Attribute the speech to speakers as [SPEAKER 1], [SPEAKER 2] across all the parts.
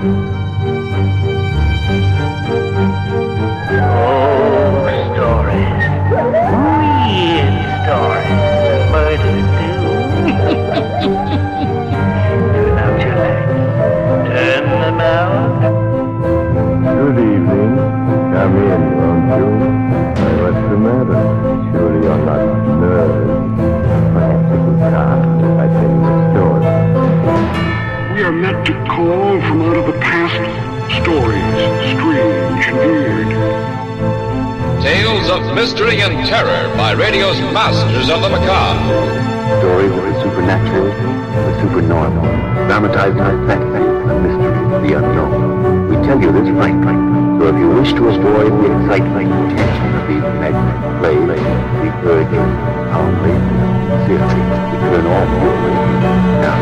[SPEAKER 1] Oh,
[SPEAKER 2] mystery and terror by radio's masters of the macabre.
[SPEAKER 3] Stories of the supernatural, the supernormal, dramatized fantasy, the mystery, the unknown. We tell you this frankly, so if you wish to avoid the excitement and tension of these magnetic plays, we urge you, humbly, sincerely, to turn off your radio now.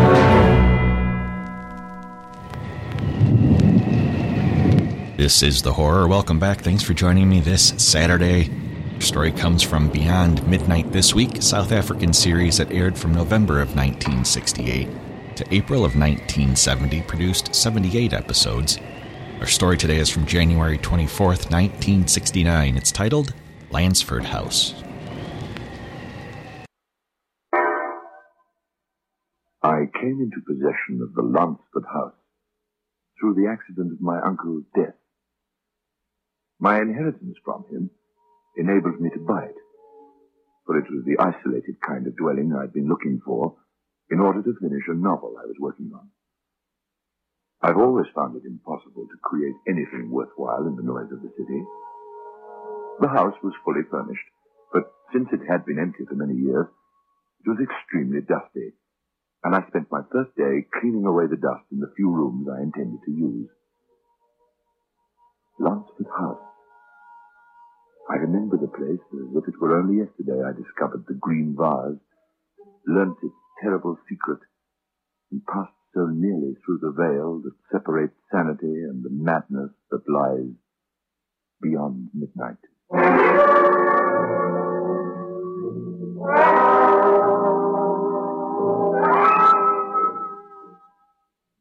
[SPEAKER 4] This is The Horror. Welcome back. Thanks for joining me this Saturday. Our story comes from Beyond Midnight this week, South African series that aired from November of 1968 to April of 1970, produced 78 episodes. Our story today is from January 24th, 1969. It's titled Lanceford House.
[SPEAKER 5] I came into possession of the Lanceford house through the accident of my uncle's death. My inheritance from him enabled me to buy it, for it was the isolated kind of dwelling I'd been looking for in order to finish a novel I was working on. I've always found it impossible to create anything worthwhile in the noise of the city. The house was fully furnished, but since it had been empty for many years, it was extremely dusty, and I spent my first day cleaning away the dust in the few rooms I intended to use. Lanceford House. I remember the place as if it were only yesterday I discovered the green vase, learnt its terrible secret, and passed so nearly through the veil that separates sanity and the madness that lies beyond midnight.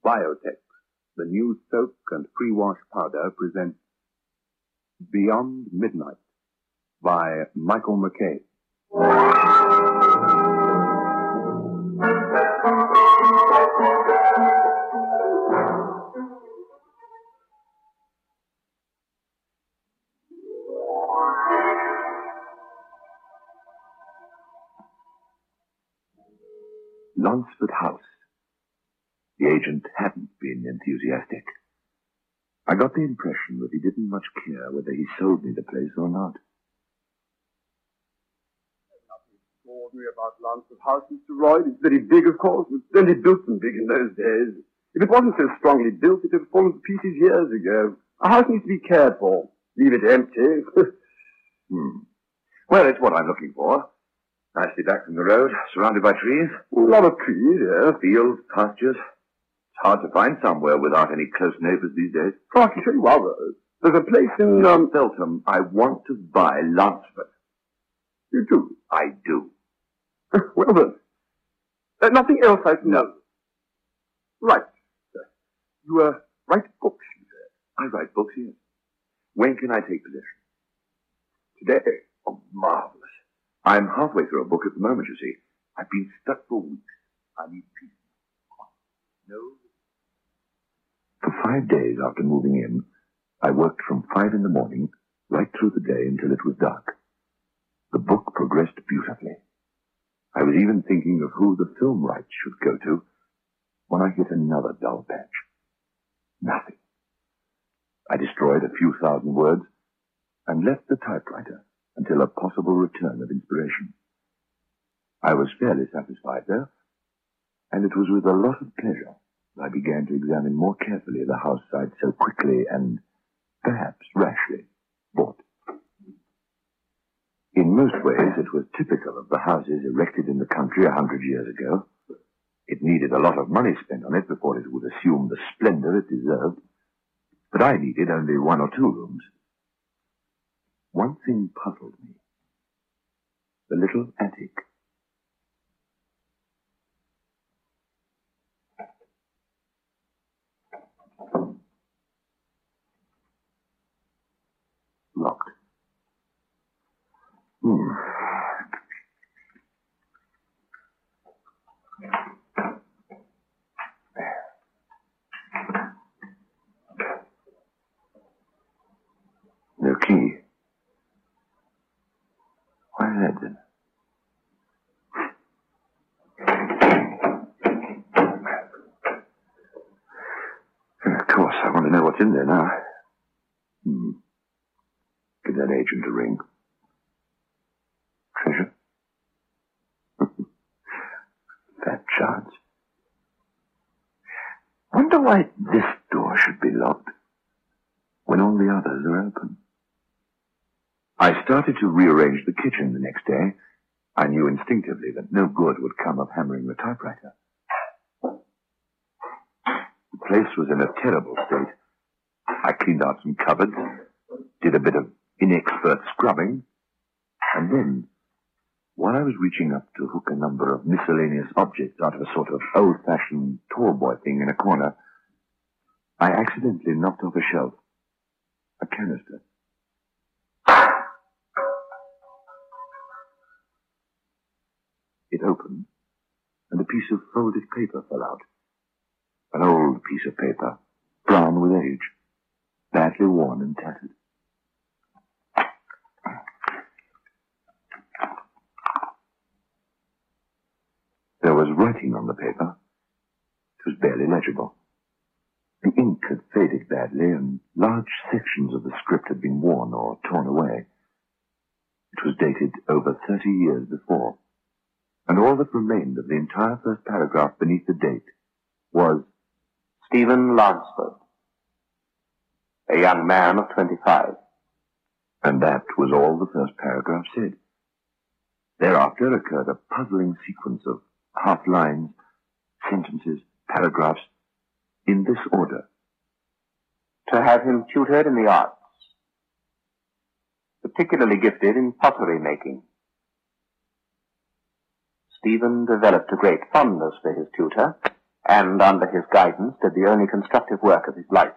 [SPEAKER 6] Biotex, the new soap and pre-wash powder, presents Beyond Midnight by Michael McKay.
[SPEAKER 5] Lanceford House. The agent hadn't been enthusiastic. I got the impression that he didn't much care whether he sold me the place or not.
[SPEAKER 7] About Lanceford House, Mr. Royd. It's very big, of course, but then they built them big in those days. If it wasn't so strongly built, it would have fallen to pieces years ago. A house needs to be cared for. Leave it empty.
[SPEAKER 5] Hmm. Well, it's what I'm looking for. Nicely back from the road, surrounded by trees.
[SPEAKER 7] A lot of trees, yes.
[SPEAKER 5] Fields, pastures. It's hard to find somewhere without any close neighbors these days.
[SPEAKER 7] Oh, I can show you others. There's a place in, um,
[SPEAKER 5] Feltham, I want to buy Lanceford.
[SPEAKER 7] you do.
[SPEAKER 5] I do.
[SPEAKER 7] Well then. Uh, nothing else I know. Right. sir. You, uh, write books, you say.
[SPEAKER 5] I write books here. When can I take possession? Today. Oh, marvelous. I'm halfway through a book at the moment, you see. I've been stuck for weeks. I need peace. No. For five days after moving in, I worked from five in the morning right through the day until it was dark. The book progressed beautifully. I was even thinking of who the film rights should go to when I hit another dull patch. Nothing. I destroyed a few thousand words and left the typewriter until a possible return of inspiration. I was fairly satisfied, though, and it was with a lot of pleasure that I began to examine more carefully the house I'd so quickly and perhaps rashly bought. In most ways, it was typical of the houses erected in the country a hundred years ago. It needed a lot of money spent on it before it would assume the splendor it deserved. But I needed only one or two rooms. One thing puzzled me. The little attic. No key. Why is that then? Of course, I want to know what's in there now. Hmm. Give that agent a ring. Treasure? Fat chance. Wonder why this door should be locked when all the others are open. I started to rearrange the kitchen the next day. I knew instinctively that no good would come of hammering the typewriter. The place was in a terrible state. I cleaned out some cupboards, did a bit of inexpert scrubbing, and then, while I was reaching up to hook a number of miscellaneous objects out of a sort of old-fashioned tall boy thing in a corner, I accidentally knocked off a shelf a canister. It opened, and a piece of folded paper fell out. An old piece of paper, brown with age, badly worn and tattered. Was writing on the paper. It was barely legible. The ink had faded badly, and large sections of the script had been worn or torn away. It was dated over thirty years before, and all that remained of the entire first paragraph beneath the date was
[SPEAKER 8] Stephen Lanceford, a young man of 25.
[SPEAKER 5] And that was all the first paragraph said. Thereafter occurred a puzzling sequence of half lines, sentences, paragraphs, in this order.
[SPEAKER 8] To have him tutored in the arts, particularly gifted in pottery making. Stephen developed a great fondness for his tutor, and under his guidance did the only constructive work of his life.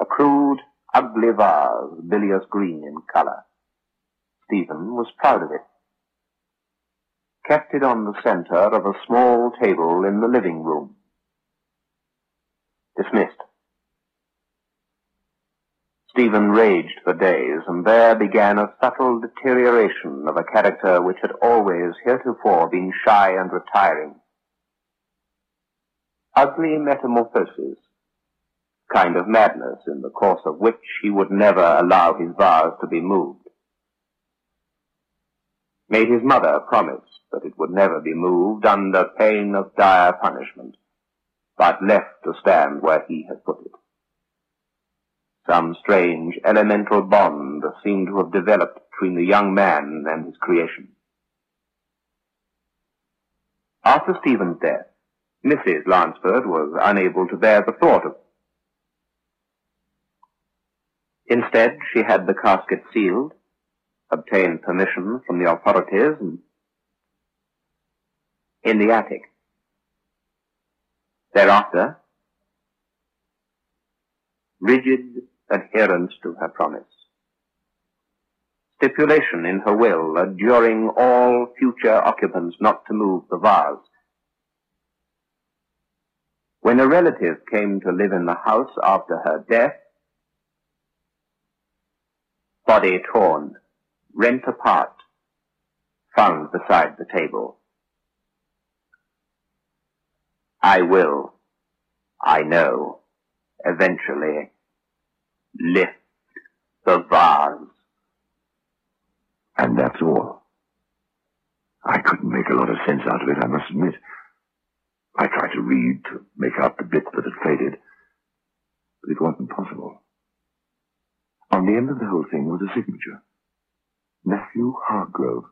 [SPEAKER 8] A crude, ugly vase, bilious green in color. Stephen was proud of it. Kept it on the center of a small table in the living room. Dismissed. Stephen raged for days, and there began a subtle deterioration of a character which had always heretofore been shy and retiring. Ugly metamorphosis, kind of madness in the course of which he would never allow his vase to be moved. Made his mother promise that it would never be moved under pain of dire punishment, but left to stand where he had put it. Some strange elemental bond seemed to have developed between the young man and his creation. After Stephen's death, Mrs. Lanceford was unable to bear the thought of Instead, she had the casket sealed, obtained permission from the authorities, in the attic. Thereafter, rigid adherence to her promise. Stipulation in her will adjuring all future occupants not to move the vase. When a relative came to live in the house after her death, body torn, rent apart, found beside the table. I will, I know, eventually lift the vase.
[SPEAKER 5] And that's all. I couldn't make a lot of sense out of it, I must admit. I tried to read to make out the bits that had faded, but it wasn't possible. On the end of the whole thing was a signature. Matthew Hargrove.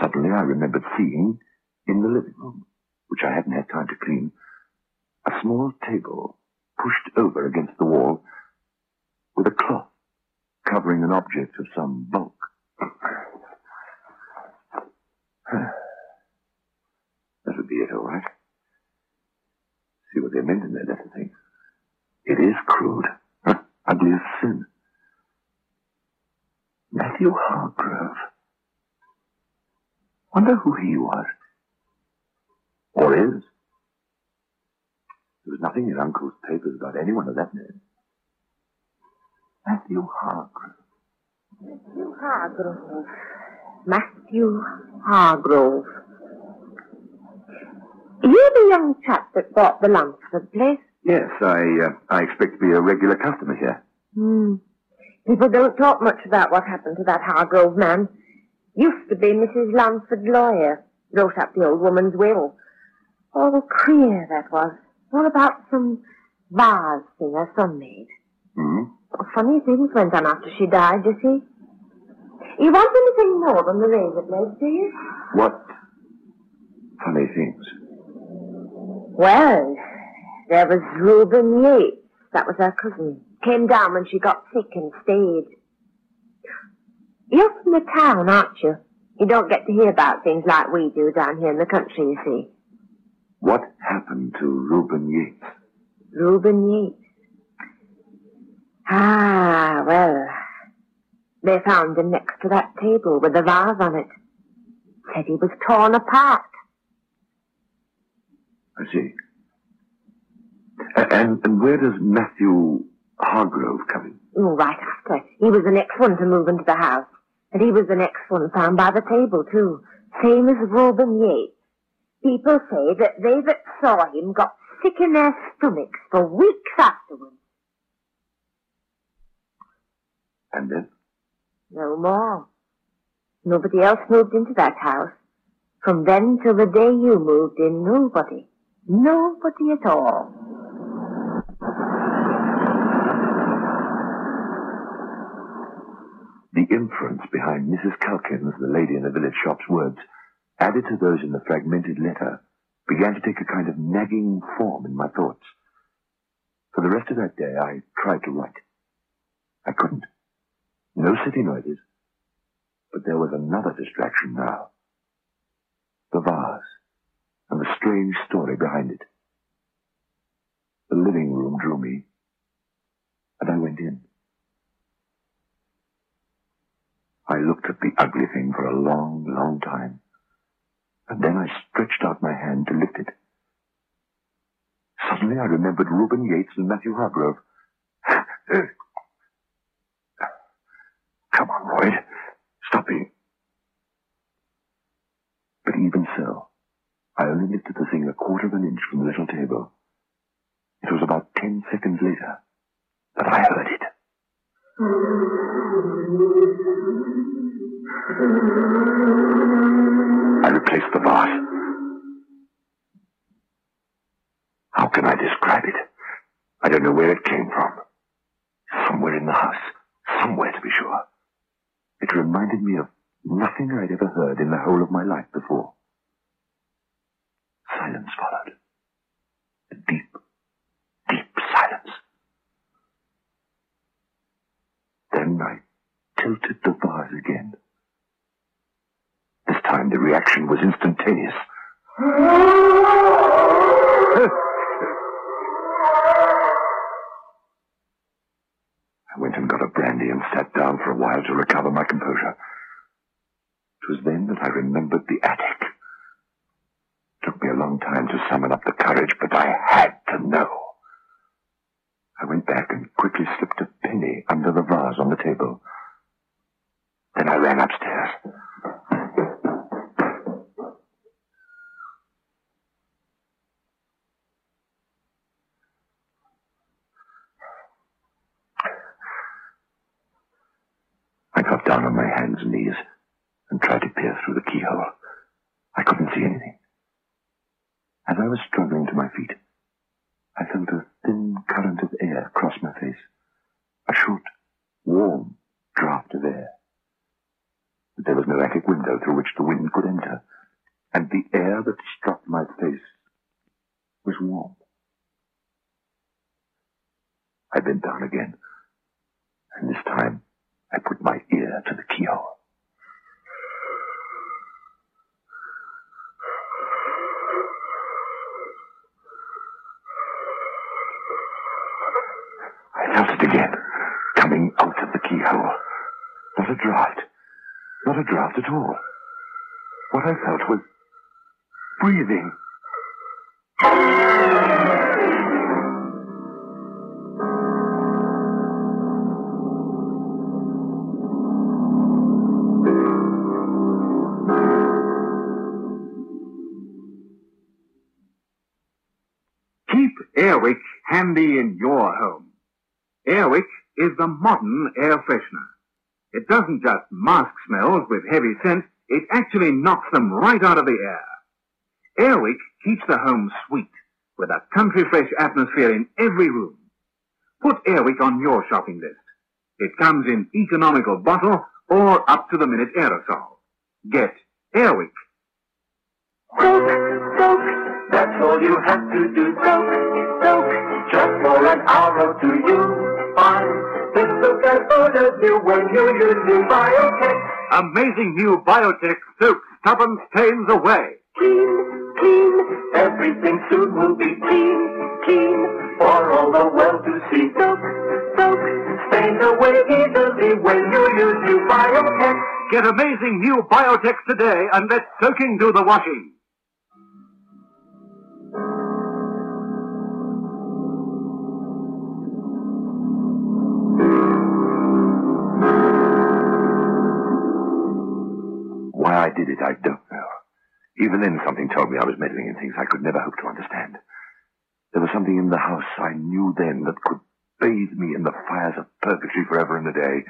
[SPEAKER 5] Suddenly I remembered seeing, in the living room, which I hadn't had time to clean, a small table pushed over against the wall with a cloth covering an object of some bulk. that would be it, all right. See what they meant in their letter thing. It is crude. Ugly as sin. Matthew Hargrove. Wonder who he was. Or is. There was nothing in Uncle's papers about anyone of that name. Matthew Hargrove.
[SPEAKER 9] Matthew Hargrove. Matthew Hargrove. You the young chap that bought the Lanceford place?
[SPEAKER 5] Yes, I uh, I expect to be a regular customer here.
[SPEAKER 9] Hmm. People don't talk much about what happened to that Hargrove man. Used to be Mrs. Lanceford's lawyer. Wrote up the old woman's will. Oh, queer that was. All about some vase thing her son made.
[SPEAKER 5] Hmm?
[SPEAKER 9] Funny things went on after she died, you see. You want anything more than the razor blades, do you?
[SPEAKER 5] What funny things?
[SPEAKER 9] Well, there was Reuben Yates. That was her cousin. Came down when she got sick and stayed. You're from the town, aren't you? You don't get to hear about things like we do down here in the country, you see.
[SPEAKER 5] What happened to Reuben Yates?
[SPEAKER 9] Reuben Yates. Ah, well, they found him next to that table with the vase on it. Said he was torn apart.
[SPEAKER 5] I see. And, and where does Matthew Hargrove coming? in?
[SPEAKER 9] Oh, right after. He was the next one to move into the house. And he was the next one found by the table, too. Same as Reuben Yates. People say that they that saw him got sick in their stomachs for weeks afterwards.
[SPEAKER 5] And then?
[SPEAKER 9] No more. Nobody else moved into that house. From then till the day you moved in, nobody. Nobody at all.
[SPEAKER 5] The inference behind Mrs. Calkins, the lady in the village shop's words, added to those in the fragmented letter, began to take a kind of nagging form in my thoughts. For the rest of that day, I tried to write. I couldn't. No city noises. But there was another distraction now. The vase, and the strange story behind it. The living room drew me, and I went in. I looked at the ugly thing for a long, long time, and then I stretched out my hand to lift it. Suddenly I remembered Reuben Yates and Matthew Hargrove. Come on, Lloyd. Stop being. But even so, I only lifted the thing a quarter of an inch from the little table. It was about ten seconds later that I heard it. I replaced the vase. How can I describe it? I don't know where it came from. Somewhere in the house. Somewhere, to be sure. It reminded me of nothing I'd ever heard in the whole of my life before. Silence followed. A deep, deep silence. Then I tilted the vase again. This time the reaction was instantaneous. I went and got a brandy and sat down for a while to recover my composure. It was then that I remembered the attic. It took me a long time to summon up the courage, but I had to know. I went back and quickly slipped a penny under the vase on the table. Then I ran upstairs. I got down on my hands and knees and tried to peer through the keyhole. I couldn't see anything. As I was struggling to my feet, I felt a thin current of air cross my face. A short, warm draft of air. But there was no attic window through which the wind could enter, and the air that struck my face was warm. I bent down again, and this time I put my ear to the keyhole. I felt it again, coming out of the keyhole. Not a draft. Not a draft at all. What I felt was breathing.
[SPEAKER 10] Keep Airwick handy in your home. Airwick is the modern air freshener. It doesn't just mask smells with heavy scent, it actually knocks them right out of the air. Airwick keeps the home sweet with a country fresh atmosphere in every room. Put Airwick on your shopping list. It comes in economical bottle or up to the minute aerosol. Get Airwick.
[SPEAKER 11] Soak, soak, that's all you have to do. Soak, soak, just for an hour or two you find that odors you when you use new Biotex.
[SPEAKER 10] Amazing new Biotex soap stubborn stains away.
[SPEAKER 11] Clean, clean, everything soon will be clean, clean, for all the world to see. Soak, soak, stains away easily when you use new Biotex.
[SPEAKER 10] Get amazing new Biotex today and let soaking do the washing.
[SPEAKER 5] Why I did it, I don't know. Even then, something told me I was meddling in things I could never hope to understand. There was something in the house I knew then that could bathe me in the fires of purgatory forever and a day.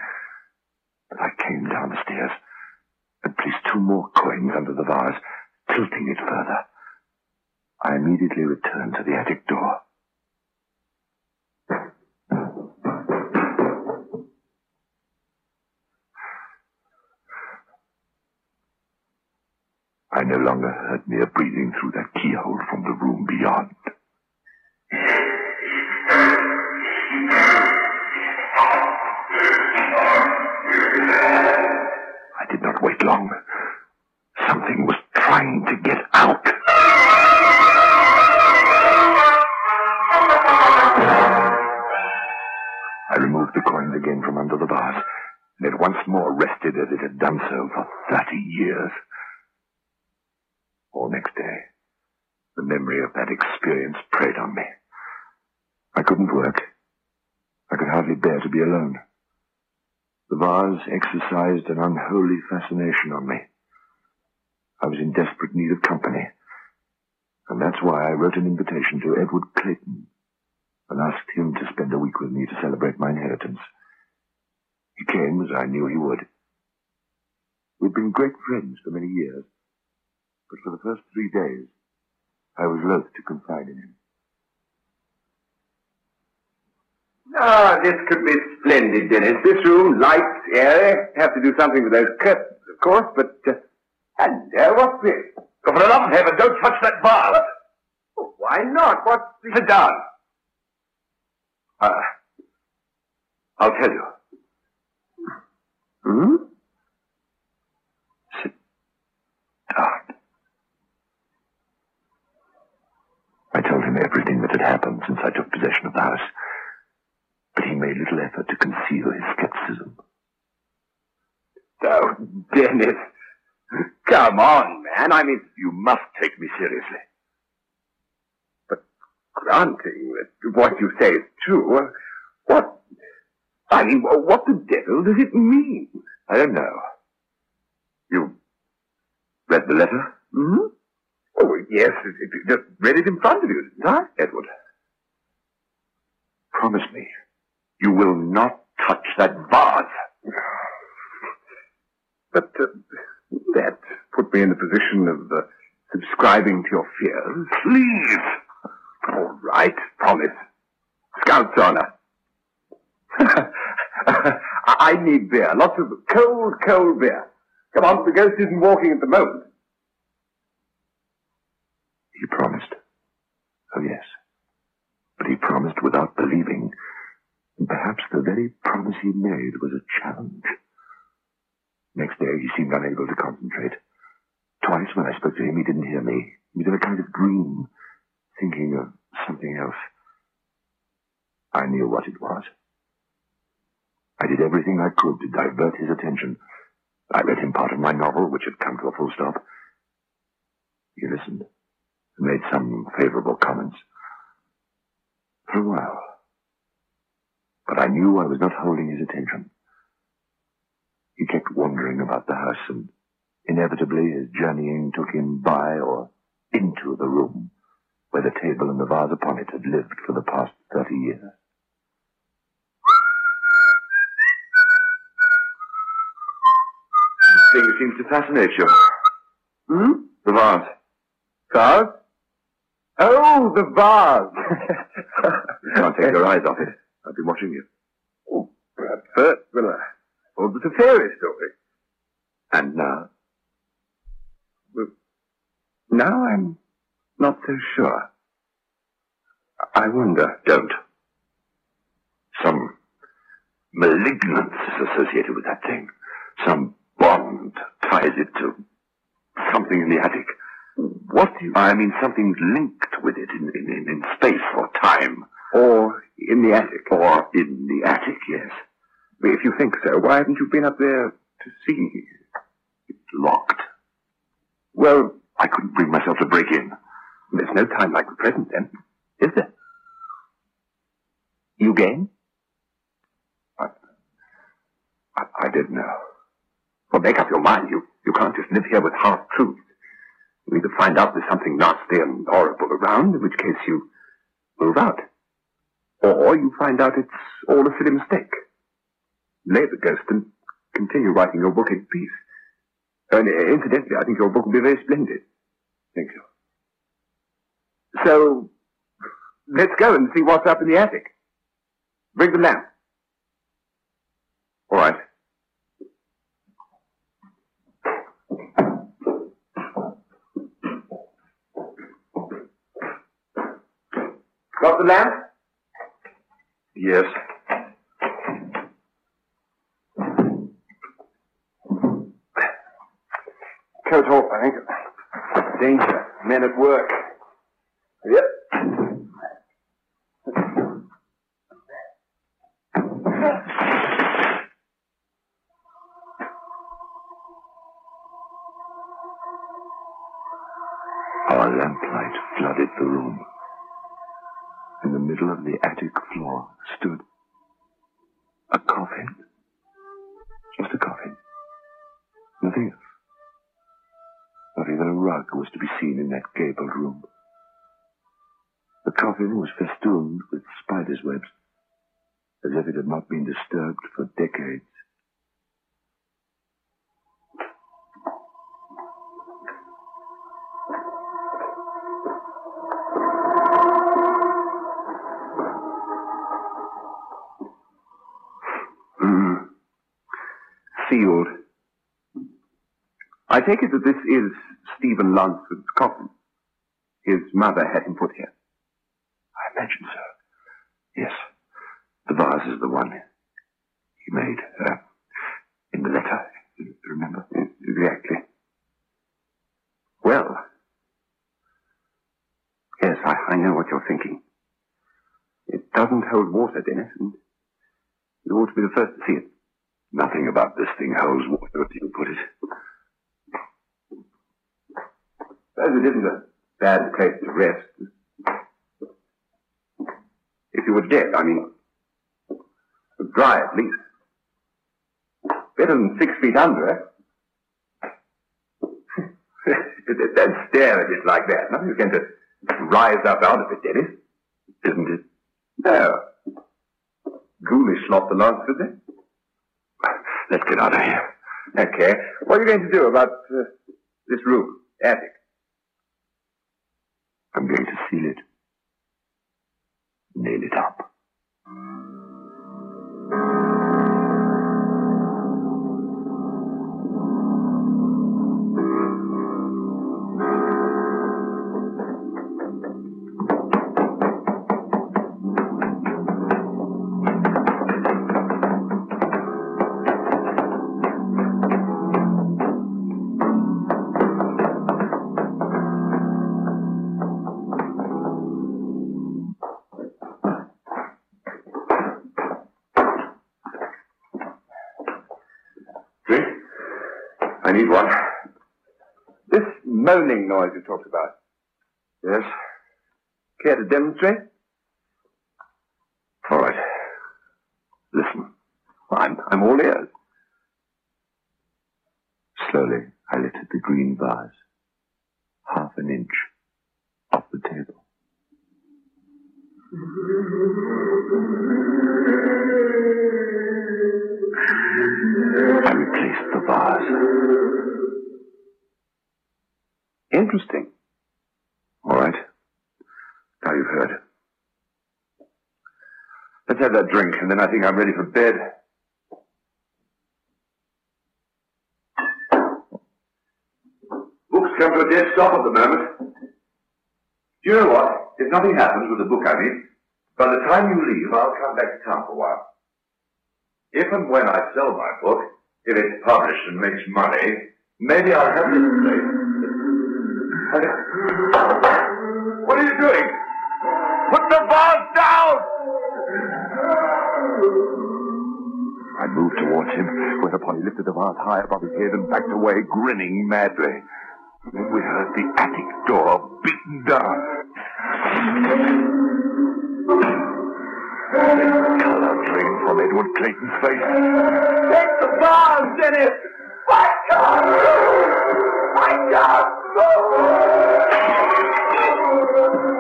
[SPEAKER 5] But I came down the stairs and placed two more coins under the vase, tilting it further. I immediately returned to the attic door. I no longer heard mere breathing through that keyhole from the room beyond. I did not wait long. Something was trying to get out. I removed the coins again from under the vase, and it once more rested as it had done so for thirty years. Next day, the memory of that experience preyed on me. I couldn't work. I could hardly bear to be alone. The vase exercised an unholy fascination on me. I was in desperate need of company, and that's why I wrote an invitation to Edward Clayton and asked him to spend a week with me to celebrate my inheritance. He came as I knew he would. We'd been great friends for many years, but for the first three days, I was loath to confide in him.
[SPEAKER 6] Ah, this could be splendid, Dennis. This room, light, airy. Have to do something with those curtains, of course, but... Uh, and uh, what's this?
[SPEAKER 5] For the love of heaven, don't touch that vase!
[SPEAKER 6] Oh, why not? What's this?
[SPEAKER 5] Sit down. Uh, I'll tell you.
[SPEAKER 6] Hmm?
[SPEAKER 5] Sit down. I told him everything that had happened since I took possession of the house, but he made little effort to conceal his skepticism.
[SPEAKER 6] Oh, Dennis. Come on, man. I mean,
[SPEAKER 5] You must take me seriously.
[SPEAKER 6] But granting that what you say is true, what... I mean, what the devil does it mean?
[SPEAKER 5] I don't know. You read the letter?
[SPEAKER 6] Hmm? Oh, yes, it, it, just read it in front of you, didn't I?
[SPEAKER 5] Edward, promise me you will not touch that vase.
[SPEAKER 6] But uh, that put me in the position of uh, subscribing to your fears.
[SPEAKER 5] Please.
[SPEAKER 6] All right, promise. Scout's honor. I need beer. Lots of cold, cold beer. Come on, the ghost isn't walking at the moment.
[SPEAKER 5] He promised. Oh, yes. But he promised without believing. Perhaps the very promise he made was a challenge. Next day, he seemed unable to concentrate. Twice when I spoke to him, he didn't hear me. He was in a kind of dream, thinking of something else. I knew what it was.
[SPEAKER 1] I did everything I could to divert his attention. I read him part of my novel, which had come to a full stop. He listened and made some favorable comments. For a while. But I knew I was not holding his attention. He kept wandering about the house, and inevitably his journeying took him by or into the room where the table and the vase upon it had lived for the past thirty years.
[SPEAKER 5] This thing seems to fascinate you.
[SPEAKER 6] Hmm?
[SPEAKER 5] The vase.
[SPEAKER 6] Vase? Oh, the vase.
[SPEAKER 5] You can't take your eyes off it. I've been watching you.
[SPEAKER 6] Oh, perhaps first when I told the fairy story.
[SPEAKER 5] And now?
[SPEAKER 6] Well, now I'm not so sure. I wonder.
[SPEAKER 5] Don't. Some malignance is associated with that thing. Some bond ties it to something in the attic.
[SPEAKER 6] What do you...
[SPEAKER 5] I mean, something's linked with it in, in, in, space or time.
[SPEAKER 6] Or in the attic.
[SPEAKER 5] Or in the attic, yes.
[SPEAKER 6] If you think so, why haven't you been up there to see?
[SPEAKER 5] It's locked.
[SPEAKER 6] Well,
[SPEAKER 5] I couldn't bring myself to break in.
[SPEAKER 6] there's no time like the present, then, is there? You game?
[SPEAKER 5] I, I, I didn't know.
[SPEAKER 6] Well, make up your mind. You, you can't just live here with half truths. You either find out there's something nasty and horrible around, in which case you move out. Or you find out it's all a silly mistake. Lay the ghost and continue writing your book in peace. And uh, incidentally, I think your book will be very splendid.
[SPEAKER 5] Thank you.
[SPEAKER 6] So, let's go and see what's up in the attic. Bring the lamp.
[SPEAKER 5] All right.
[SPEAKER 6] Got the lamp?
[SPEAKER 5] Yes.
[SPEAKER 6] Coat off, I think. Danger. Sealed. I take it that this is Stephen Lanceford's coffin. His mother had him put here.
[SPEAKER 1] I imagine so. Yes. The vase is the one he made uh, in the letter. You Remember?
[SPEAKER 6] Exactly. Well. Yes, I, I know what you're thinking. It doesn't hold water, Dennis, and you ought to be the first to see it.
[SPEAKER 1] Nothing about this thing holds water, as you put it.
[SPEAKER 6] Suppose it isn't a bad place to rest. If you were dead, I mean. Dry, at least. Better than six feet under, eh? Don't stare at it like that. Nothing's going to rise up out of it, Dennis.
[SPEAKER 1] Isn't it?
[SPEAKER 6] No. Ghoulish lot the Lancers, eh?
[SPEAKER 1] Let's get out of here.
[SPEAKER 6] Okay. What are you going to do about uh, this room, attic?
[SPEAKER 1] I'm going to seal it. Nail it up.
[SPEAKER 5] Need one.
[SPEAKER 6] This moaning noise you talked about.
[SPEAKER 5] Yes?
[SPEAKER 6] Care to demonstrate?
[SPEAKER 5] All right. Listen. I'm, I'm all ears. Think I'm ready for bed. Books come to a dead stop at the moment. Do you know what? If nothing happens with the book I mean, by the time you leave, I'll come back to town for a while. If and when I sell my book, if it's published and makes money, maybe I'll have this place. What are you doing? Put the vase down! I moved towards him, whereupon he lifted the vase high above his head and backed away, grinning madly. Then we heard the attic door beaten down. The color drained from Edward Clayton's face. Take the vase, Dennis! My God! My God!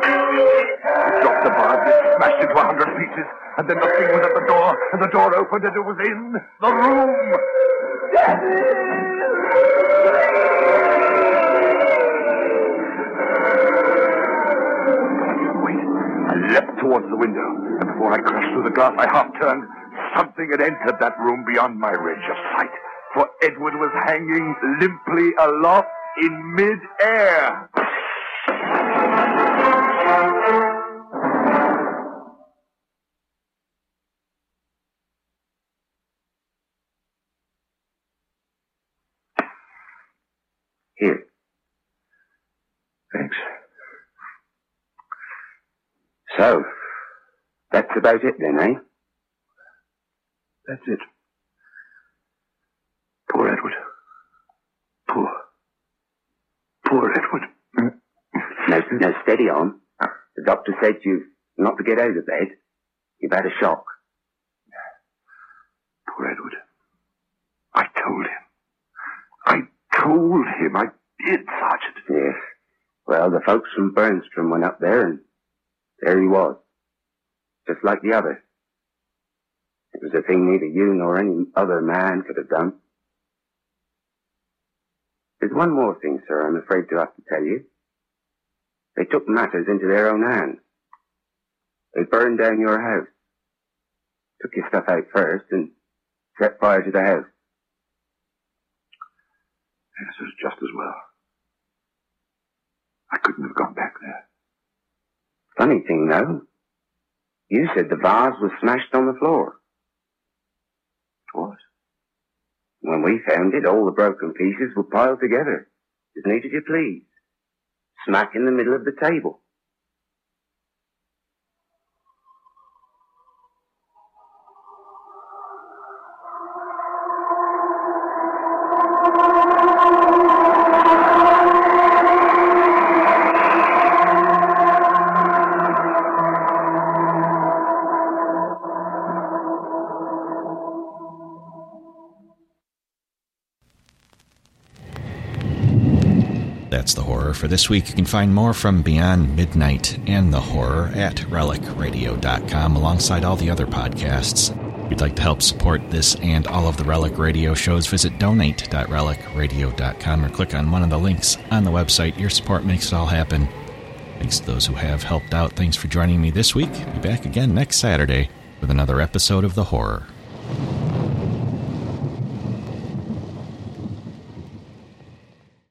[SPEAKER 5] He dropped the vase, it smashed into a hundred pieces, and then the thing was at the door, and the door opened, and it was in the room. Wait. I leapt towards the window, and before I crashed through the glass, I half turned. Something had entered that room beyond my range of sight, for Edward was hanging limply aloft in mid-air.
[SPEAKER 12] About it then, eh?
[SPEAKER 5] That's it. Poor Edward. Poor. Poor Edward.
[SPEAKER 12] No, no, steady on. The doctor said you've not to get out of bed. You've had a shock.
[SPEAKER 5] Poor Edward. I told him. I told him. I did, Sergeant.
[SPEAKER 12] Yes. Well, the folks from Burnstrom went up there, and there he was. Just like the other. It was a thing neither you nor any other man could have done. There's one more thing, sir, I'm afraid to have to tell you. They took matters into their own hands. They burned down your house. Took your stuff out first and set fire to the house.
[SPEAKER 5] Yes, it was just as well. I couldn't have gone back there.
[SPEAKER 12] Funny thing, though. You said the vase was smashed on the floor.
[SPEAKER 5] It was.
[SPEAKER 12] When we found it, all the broken pieces were piled together, as neat as you please. Smack in the middle of the table.
[SPEAKER 4] Horror for this week. You can find more from Beyond Midnight and the horror at relicradio.com alongside all the other podcasts. If you'd like to help support this and all of the Relic Radio shows, visit donate.relicradio.com or click on one of the links on the website. Your support makes it all happen. Thanks to those who have helped out. Thanks for joining me this week. Be back again next Saturday with another episode of The Horror.